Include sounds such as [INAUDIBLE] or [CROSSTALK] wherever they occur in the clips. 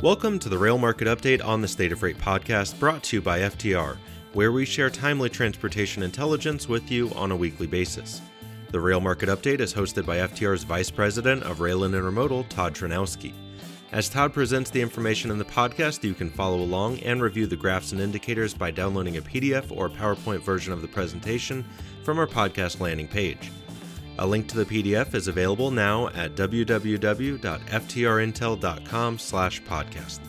Welcome to the Rail Market Update on the State of Freight podcast brought to you by FTR, where we share timely transportation intelligence with you on a weekly basis. The Rail Market Update is hosted by FTR's Vice President of Rail and Intermodal, Todd Tranausky. As Todd presents the information in the podcast, you can follow along and review the graphs and indicators by downloading a PDF or PowerPoint version of the presentation from our podcast landing page. A link to the PDF is available now at www.ftrintel.com/podcast.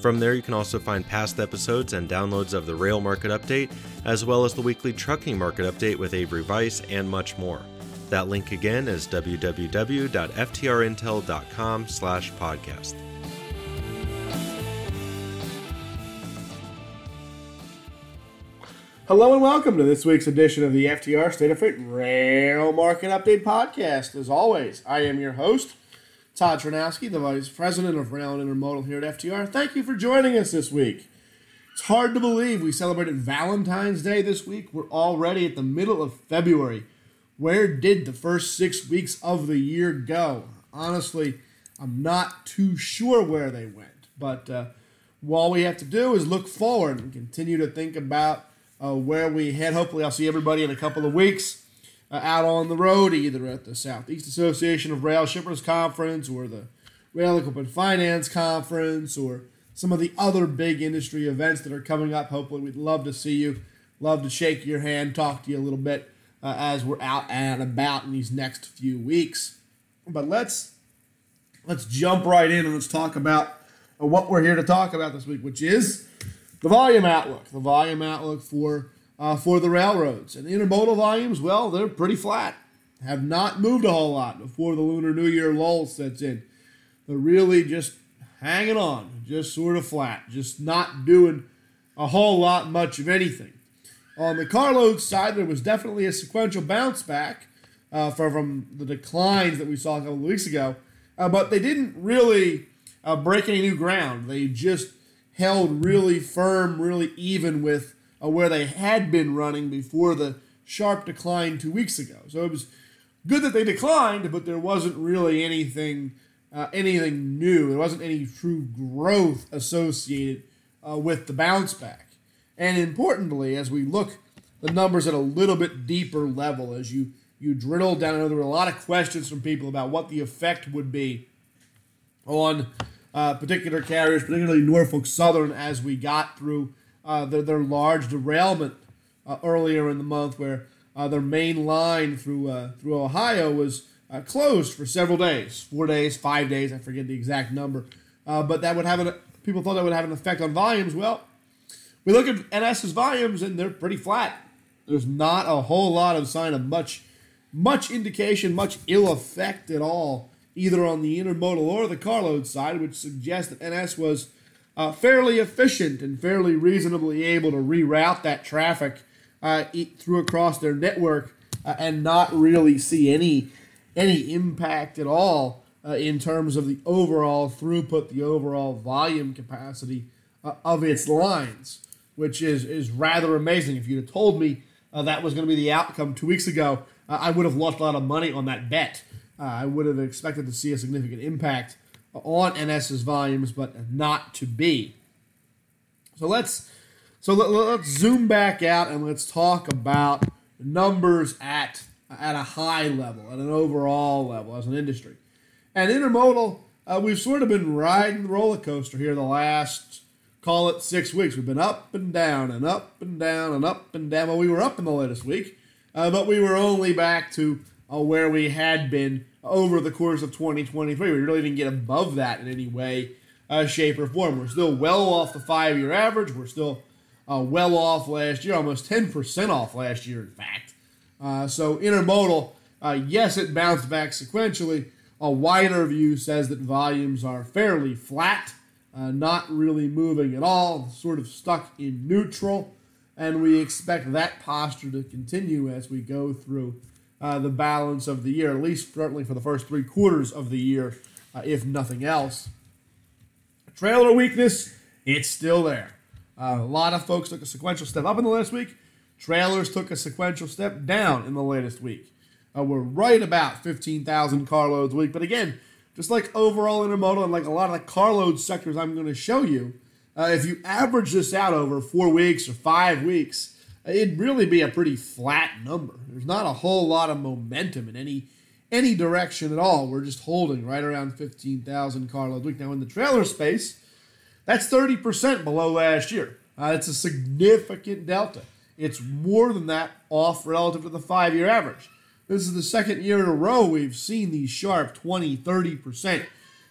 From there, you can also find past episodes and downloads of the Rail Market Update, as well as the weekly Trucking Market Update with Avery Vise and much more. That link again is www.ftrintel.com/podcast. Hello and welcome to this week's edition of the FTR State of Freight Rail Market Update Podcast. As always, I am your host, Todd Tranausky, the Vice President of Rail and Intermodal here at FTR. Thank you for joining us this week. It's hard to believe we celebrated Valentine's Day this week. We're already at the middle of February. Where did the first six weeks of the year go? Honestly, I'm not too sure where they went. But uh, all we have to do is look forward and continue to think about uh, where we head. Hopefully, I'll see everybody in a couple of weeks uh, out on the road, either at the Southeast Association of Rail Shippers Conference or the Rail Equipment Finance Conference or some of the other big industry events that are coming up. Hopefully, we'd love to see you. Love to shake your hand, talk to you a little bit uh, as we're out and about in these next few weeks. But let's let's jump right in and let's talk about uh, what we're here to talk about this week, which is the volume outlook, the volume outlook for uh, for the railroads and the intermodal volumes. Well, they're pretty flat. Have not moved a whole lot before the Lunar New Year lull sets in. They're really just hanging on, just sort of flat, just not doing a whole lot much of anything. On the carload side, there was definitely a sequential bounce back uh, from, the declines that we saw a couple of weeks ago, uh, but they didn't really uh, break any new ground. They just held really firm, really even with uh, where they had been running before the sharp decline two weeks ago. So it was good that they declined, but there wasn't really anything uh, anything new. There wasn't any true growth associated uh, with the bounce back. And importantly, as we look the numbers at a little bit deeper level, as you you drill down, I know there were a lot of questions from people about what the effect would be on uh, particular carriers, particularly Norfolk Southern, as we got through uh, their, their large derailment uh, earlier in the month, where uh, their main line through uh, through Ohio was uh, closed for several days, four days, five days, I forget the exact number, but that would have an people thought that would have an effect on volumes. Well, we look at NS's volumes and they're pretty flat. There's not a whole lot of sign of much much indication, much ill effect at all either on the intermodal or the carload side, which suggests that NS was uh, fairly efficient and fairly reasonably able to reroute that traffic uh, through across their network uh, and not really see any any impact at all uh, in terms of the overall throughput, the overall volume capacity uh, of its lines, which is is rather amazing. If you'd have told me uh, that was going to be the outcome two weeks ago, I would have lost a lot of money on that bet. Uh, I would have expected to see a significant impact on NS's volumes, but not to be. So let's so let, let's zoom back out and let's talk about numbers at at a high level, at an overall level as an industry. And intermodal, uh, we've sort of been riding the roller coaster here the last call it six weeks. We've been up and down and up and down and up and down. Well, we were up in the latest week, uh, but we were only back to uh, where we had been over the course of 2023. We really didn't get above that in any way, uh, shape, or form. We're still well off the five year average. We're still uh, well off last year, almost 10% off last year, in fact. Uh, so, intermodal, uh, yes, it bounced back sequentially. A wider view says that volumes are fairly flat, uh, not really moving at all, sort of stuck in neutral. And we expect that posture to continue as we go through uh, the balance of the year, at least certainly for the first three quarters of the year, uh, if nothing else. Trailer weakness, it's still there. Uh, a lot of folks took a sequential step up in the last week. Trailers took a sequential step down in the latest week. Uh, we're right about 15,000 carloads a week, but again, just like overall intermodal and like a lot of the carload sectors I'm going to show you, uh, if you average this out over four weeks or five weeks, it'd really be a pretty flat number. There's not a whole lot of momentum in any any direction at all. We're just holding right around 15,000 carloads a week. Now in the trailer space, that's 30% below last year. Uh, it's a significant delta. It's more than that off relative to the five year average. This is the second year in a row we've seen these sharp 20, 30%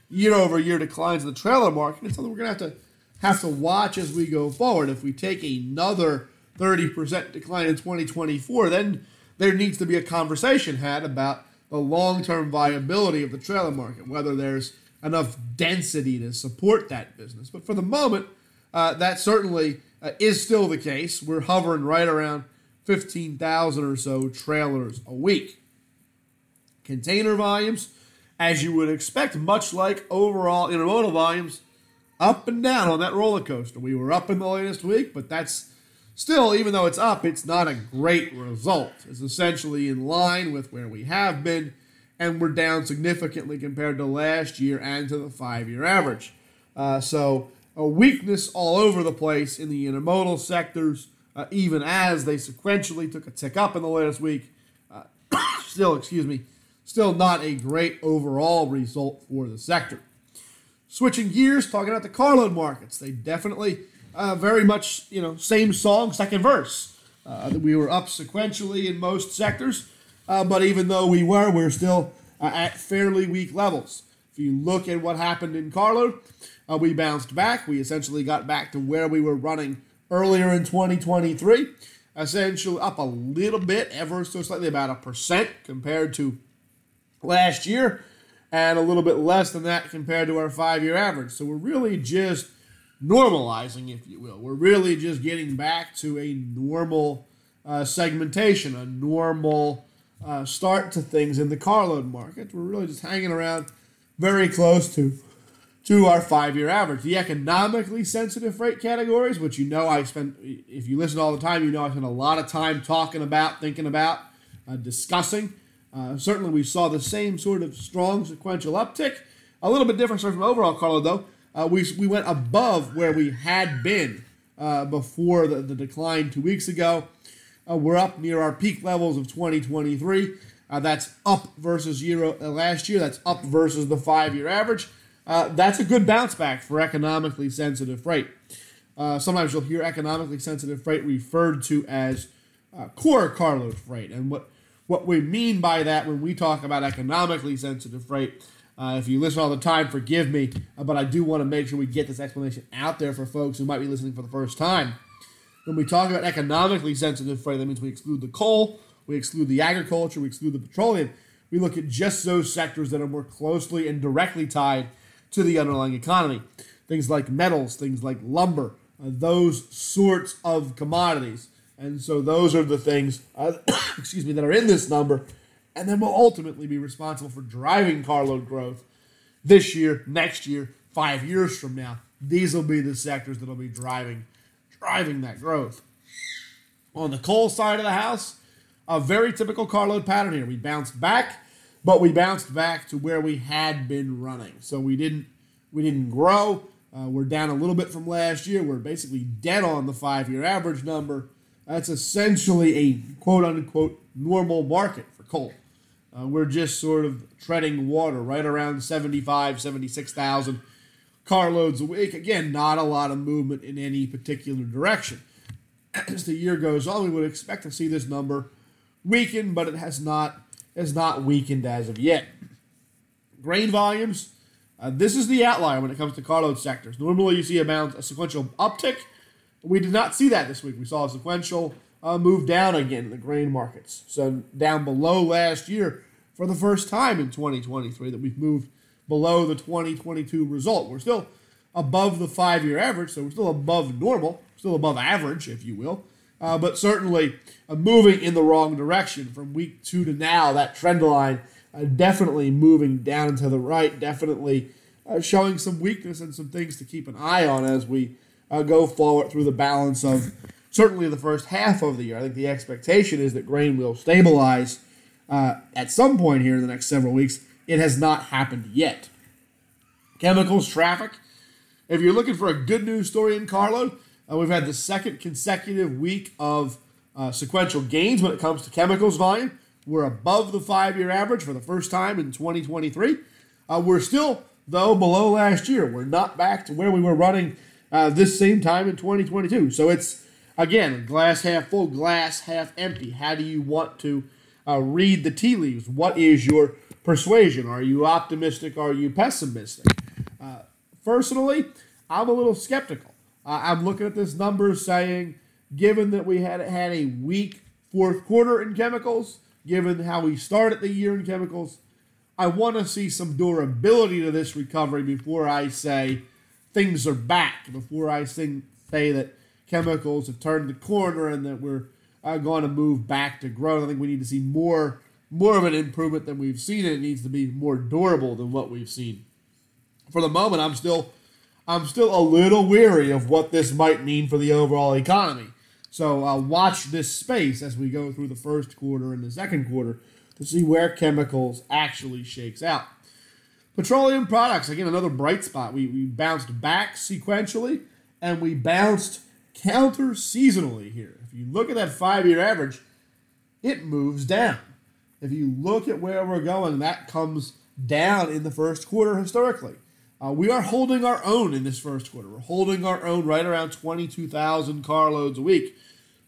year over year declines in the trailer market. It's something we're going to have to have to watch as we go forward. If we take another 30% decline in 2024, then there needs to be a conversation had about the long term viability of the trailer market, whether there's enough density to support that business. But for the moment, uh, that certainly uh, is still the case. We're hovering right around 15,000 or so trailers a week. Container volumes, as you would expect, much like overall intermodal volumes, up and down on that roller coaster. We were up in the latest week, but that's still, even though it's up, it's not a great result. It's essentially in line with where we have been, and we're down significantly compared to last year and to the five year average. Uh, so, a weakness all over the place in the intermodal sectors, uh, even as they sequentially took a tick up in the latest week. Uh, [COUGHS] still, excuse me, still not a great overall result for the sector. Switching gears, talking about the carload markets, they definitely uh, very much, you know, same song, second verse. Uh, we were up sequentially in most sectors, uh, but even though we were, we're still uh, at fairly weak levels. If you look at what happened in carload, uh, we bounced back. We essentially got back to where we were running earlier in 2023, essentially up a little bit, ever so slightly, about a percent compared to last year and a little bit less than that compared to our five year average. So we're really just normalizing, if you will. We're really just getting back to a normal uh, segmentation, a normal uh, start to things in the carload market. We're really just hanging around very close to to our five-year average. The economically sensitive freight categories, which you know I spend, if you listen all the time, you know I spend a lot of time talking about, thinking about, uh, discussing. Uh, certainly, we saw the same sort of strong sequential uptick. A little bit different from overall carload, though. Uh, we, we went above where we had been uh, before the, the decline two weeks ago. Uh, we're up near our peak levels of 2023. Uh, that's up versus year uh, last year. That's up versus the five-year average. Uh, that's a good bounce back for economically sensitive freight. sometimes you'll hear economically sensitive freight referred to as core carload freight, and what what we mean by that when we talk about economically sensitive freight uh, if you listen all the time, forgive me, uh, but I do want to make sure we get this explanation out there for folks who might be listening for the first time. When we talk about economically sensitive freight, that means we exclude the coal, we exclude the agriculture, we exclude the petroleum. We look at just those sectors that are more closely and directly tied to the underlying economy. Things like metals, things like lumber, uh, those sorts of commodities. And so those are the things, uh, [COUGHS] excuse me, that are in this number and then will ultimately be responsible for driving carload growth this year, next year, five years from now. These will be the sectors that will be driving driving that growth. On the coal side of the house, a very typical carload pattern here. We bounced back, but we bounced back to where we had been running. So we didn't we didn't grow. Uh, we're down a little bit from last year. We're basically dead on the five year average number. That's essentially a quote unquote normal market for coal. Uh, we're just sort of treading water right around 75, 76,000 carloads a week. Again, not a lot of movement in any particular direction. [CLEARS THROAT] As the year goes on, we would expect to see this number weaken, but it has not has not weakened as of yet. Grain volumes. Uh, this is the outlier when it comes to carload sectors. Normally, you see about a sequential uptick. We did not see that this week. We saw a sequential uh, move down again in the grain markets. So down below last year for the first time in 2023 that we've moved below the 2022 result. We're still above the five year average, so we're still above normal, still above average, if you will. Uh, but certainly uh, moving in the wrong direction from week two to now. That trend line uh, definitely moving down to the right, definitely uh, showing some weakness and some things to keep an eye on as we uh, go forward through the balance of certainly the first half of the year. I think the expectation is that grain will stabilize uh, at some point here in the next several weeks. It has not happened yet. Chemicals, traffic. If you're looking for a good news story in carload, uh, we've had the second consecutive week of uh, sequential gains when it comes to chemicals volume. We're above the five year average for the first time in 2023. Uh, we're still, though, below last year. We're not back to where we were running uh, this same time in 2022. So it's, again, glass half full, glass half empty. How do you want to uh, read the tea leaves? What is your persuasion? Are you optimistic? Are you pessimistic? Uh, personally, I'm a little skeptical. I'm looking at this number saying, given that we had had a weak fourth quarter in chemicals, given how we started the year in chemicals, I want to see some durability to this recovery before I say things are back, before I say that chemicals have turned the corner and that we're uh, going to move back to growth. I think we need to see more more of an improvement than we've seen, and it needs to be more durable than what we've seen. For the moment, I'm still I'm still a little weary of what this might mean for the overall economy. So uh, watch this space as we go through the first quarter and the second quarter to see where chemicals actually shakes out. Petroleum products, again, another bright spot. We, we bounced back sequentially and we bounced counter seasonally here. If you look at that five year average, it moves down. If you look at where we're going, that comes down in the first quarter historically. Uh, we are holding our own in this first quarter. We're holding our own right around 22,000 carloads a week.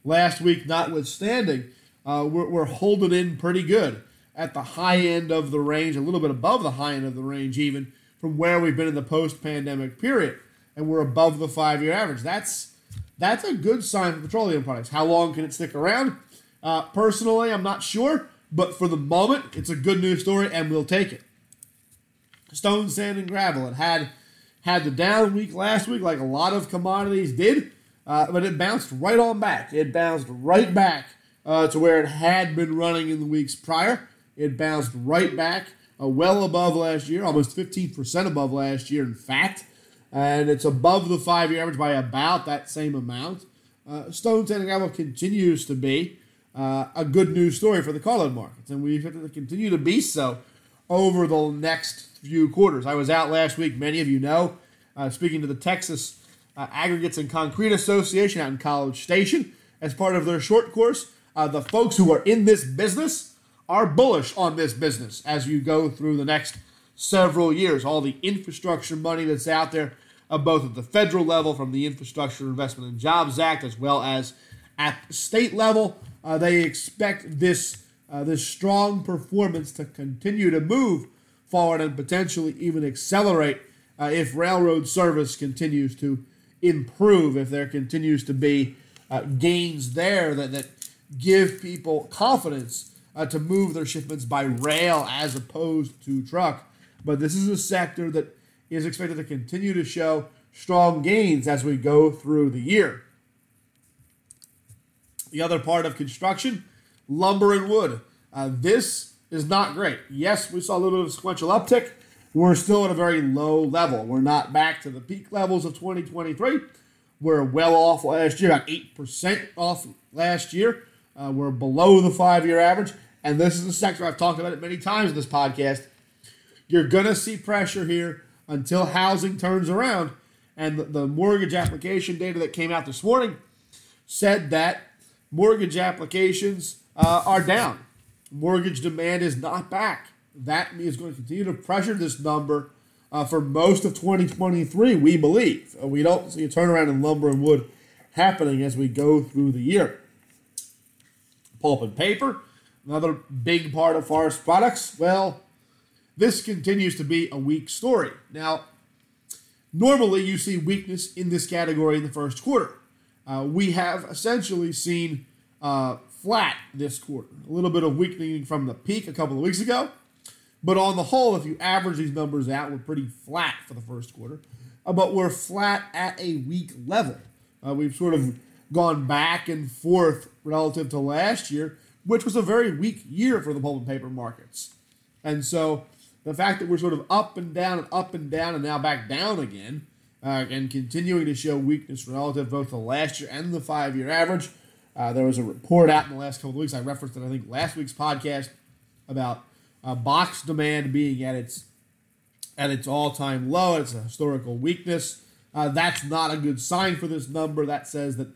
Last week, notwithstanding, uh, we're, we're holding in pretty good at the high end of the range, a little bit above the high end of the range, even from where we've been in the post pandemic period. And we're above the five year average. That's, that's a good sign for petroleum products. How long can it stick around? Uh, personally, I'm not sure, but for the moment, it's a good news story and we'll take it. Stone, sand, and gravel. It had had the down week last week, like a lot of commodities did, uh, but it bounced right on back. It bounced right back uh, to where it had been running in the weeks prior. It bounced right back, uh, well above last year, almost 15% above last year, in fact, and it's above the five year average by about that same amount. Uh, Stone, sand, and gravel continues to be uh, a good news story for the carload markets, and we expect it to continue to be so over the next few quarters. I was out last week, many of you know, uh, speaking to the Texas uh, Aggregates and Concrete Association out in College Station as part of their short course. Uh, the folks who are in this business are bullish on this business as you go through the next several years. All the infrastructure money that's out there, uh, both at the federal level from the Infrastructure Investment and Jobs Act as well as at the state level, uh, they expect this uh, this strong performance to continue to move forward and potentially even accelerate uh, if railroad service continues to improve, if there continues to be uh, gains there that, that give people confidence uh, to move their shipments by rail as opposed to truck. But this is a sector that is expected to continue to show strong gains as we go through the year. The other part of construction, lumber and wood. Uh, this is not great. Yes, we saw a little bit of sequential uptick. We're still at a very low level. We're not back to the peak levels of 2023. We're well off last year, about 8% off last year. Uh, we're below the five year average. And this is a sector I've talked about it many times in this podcast. You're to see pressure here until housing turns around. And the, the mortgage application data that came out this morning said that mortgage applications uh, are down mortgage demand is not back. That is going to continue to pressure this number uh, for most of 2023, we believe. We don't see a turnaround in lumber and wood happening as we go through the year. Pulp and paper, another big part of forest products. Well, this continues to be a weak story. Now, normally you see weakness in this category in the first quarter. Uh, we have essentially seen uh, flat this quarter. A little bit of weakening from the peak a couple of weeks ago. But on the whole, if you average these numbers out, we're pretty flat for the first quarter. Uh, but we're flat at a weak level. Uh, we've sort of gone back and forth relative to last year, which was a very weak year for the pulp and paper markets. And so the fact that we're sort of up and down and up and down and now back down again uh, and continuing to show weakness relative both to last year and the five year average uh, there was a report out in the last couple of weeks. I referenced it, I think, last week's podcast about uh, box demand being at its at its all time low. It's a historical weakness. Uh, that's not a good sign for this number. That says that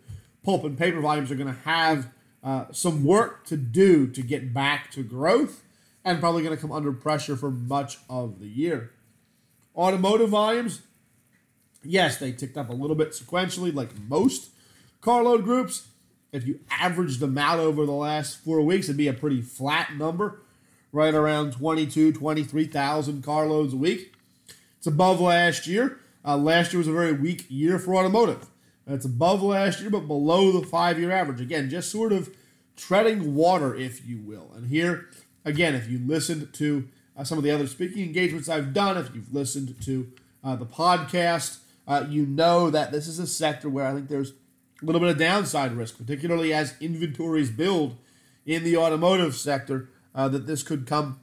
pulp and paper volumes are going to have uh, some work to do to get back to growth and probably going to come under pressure for much of the year. Automotive volumes, yes, they ticked up a little bit sequentially, like most carload groups. If you average them out over the last four weeks, it'd be a pretty flat number, right around 22, 23,000 carloads a week. It's above last year. Uh, last year was a very weak year for automotive. It's above last year, but below the five year average. Again, just sort of treading water, if you will. And here, again, if you listened to uh, some of the other speaking engagements I've done, if you've listened to uh, the podcast, uh, you know that this is a sector where I think there's a little bit of downside risk, particularly as inventories build in the automotive sector, uh, that this could come,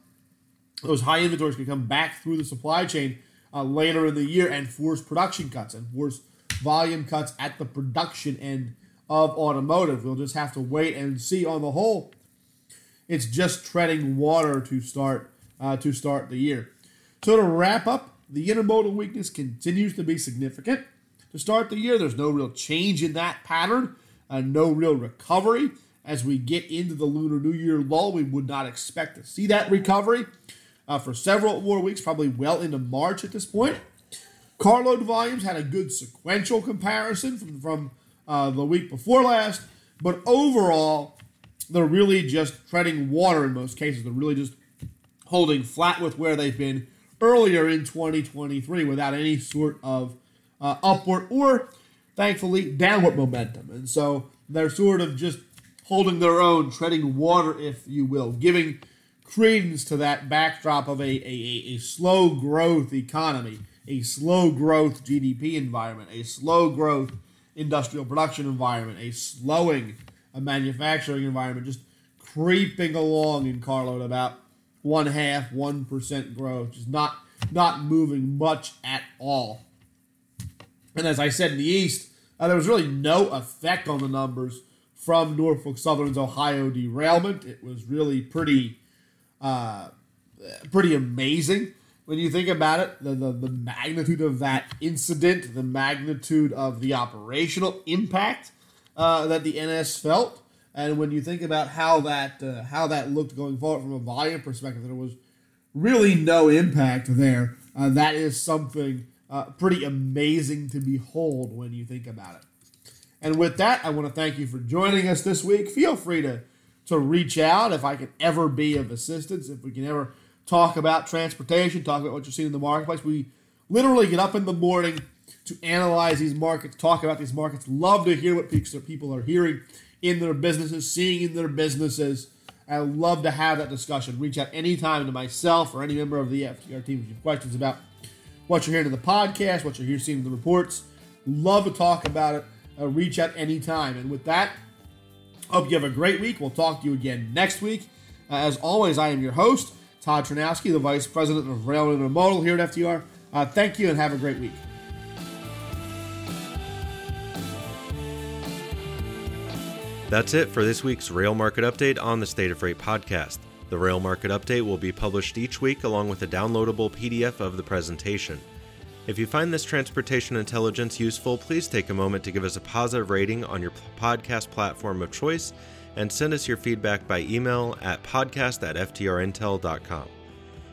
those high inventories could come back through the supply chain uh, later in the year and force production cuts and force volume cuts at the production end of automotive. We'll just have to wait and see. On the whole, it's just treading water to start uh, to start the year. So to wrap up, the intermodal weakness continues to be significant. To start the year, there's no real change in that pattern, uh, no real recovery. As we get into the Lunar New Year lull, we would not expect to see that recovery uh, for several more weeks, probably well into March at this point. Carload volumes had a good sequential comparison from, from uh, the week before last, but overall, they're really just treading water in most cases. They're really just holding flat with where they've been earlier in 2023 without any sort of uh, upward or, thankfully, downward momentum. And so they're sort of just holding their own, treading water, if you will, giving credence to that backdrop of a, a, a slow growth economy, a slow growth GDP environment, a slow growth industrial production environment, a slowing a manufacturing environment, just creeping along in carload about one half, one percent growth, just not not moving much at all. And as I said in the East, uh, there was really no effect on the numbers from Norfolk Southern's Ohio derailment. It was really pretty uh, pretty amazing when you think about it. The, the, the magnitude of that incident, the magnitude of the operational impact uh, that the NS felt. And when you think about how that uh, how that looked going forward from a volume perspective, there was really no impact there. Uh, that is something uh, pretty amazing to behold when you think about it. And with that, I want to thank you for joining us this week. Feel free to to reach out if I can ever be of assistance, if we can ever talk about transportation, talk about what you're seeing in the marketplace. We literally get up in the morning to analyze these markets, talk about these markets, love to hear what people are hearing in their businesses, seeing in their businesses. I love to have that discussion. Reach out anytime to myself or any member of the FTR team if you have questions about what you're hearing in the podcast, what you're hearing seeing in the reports. Love to talk about it. Uh, reach out anytime. And with that, hope you have a great week. We'll talk to you again next week. Uh, as always, I am your host, Todd Tranausky, the Vice President of Rail and Intermodal here at FTR. Uh, thank you and have a great week. That's it for this week's Rail Market Update on the State of Freight podcast. The Rail Market Update will be published each week along with a downloadable PDF of the presentation. If you find this transportation intelligence useful, please take a moment to give us a positive rating on your podcast platform of choice and send us your feedback by email at podcast at ftrintel.com.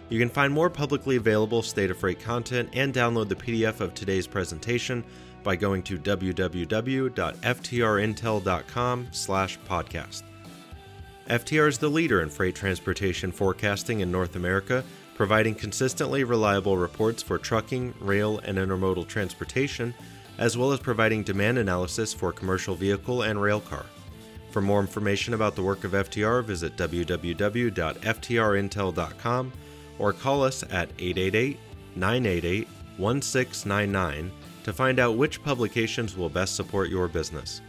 You can find more publicly available State of Freight content and download the PDF of today's presentation by going to www.ftrintel.com slash podcast. FTR is the leader in freight transportation forecasting in North America, providing consistently reliable reports for trucking, rail, and intermodal transportation, as well as providing demand analysis for commercial vehicle and rail car. For more information about the work of FTR, visit www.ftrintel.com or call us at 888 988 1699 to find out which publications will best support your business.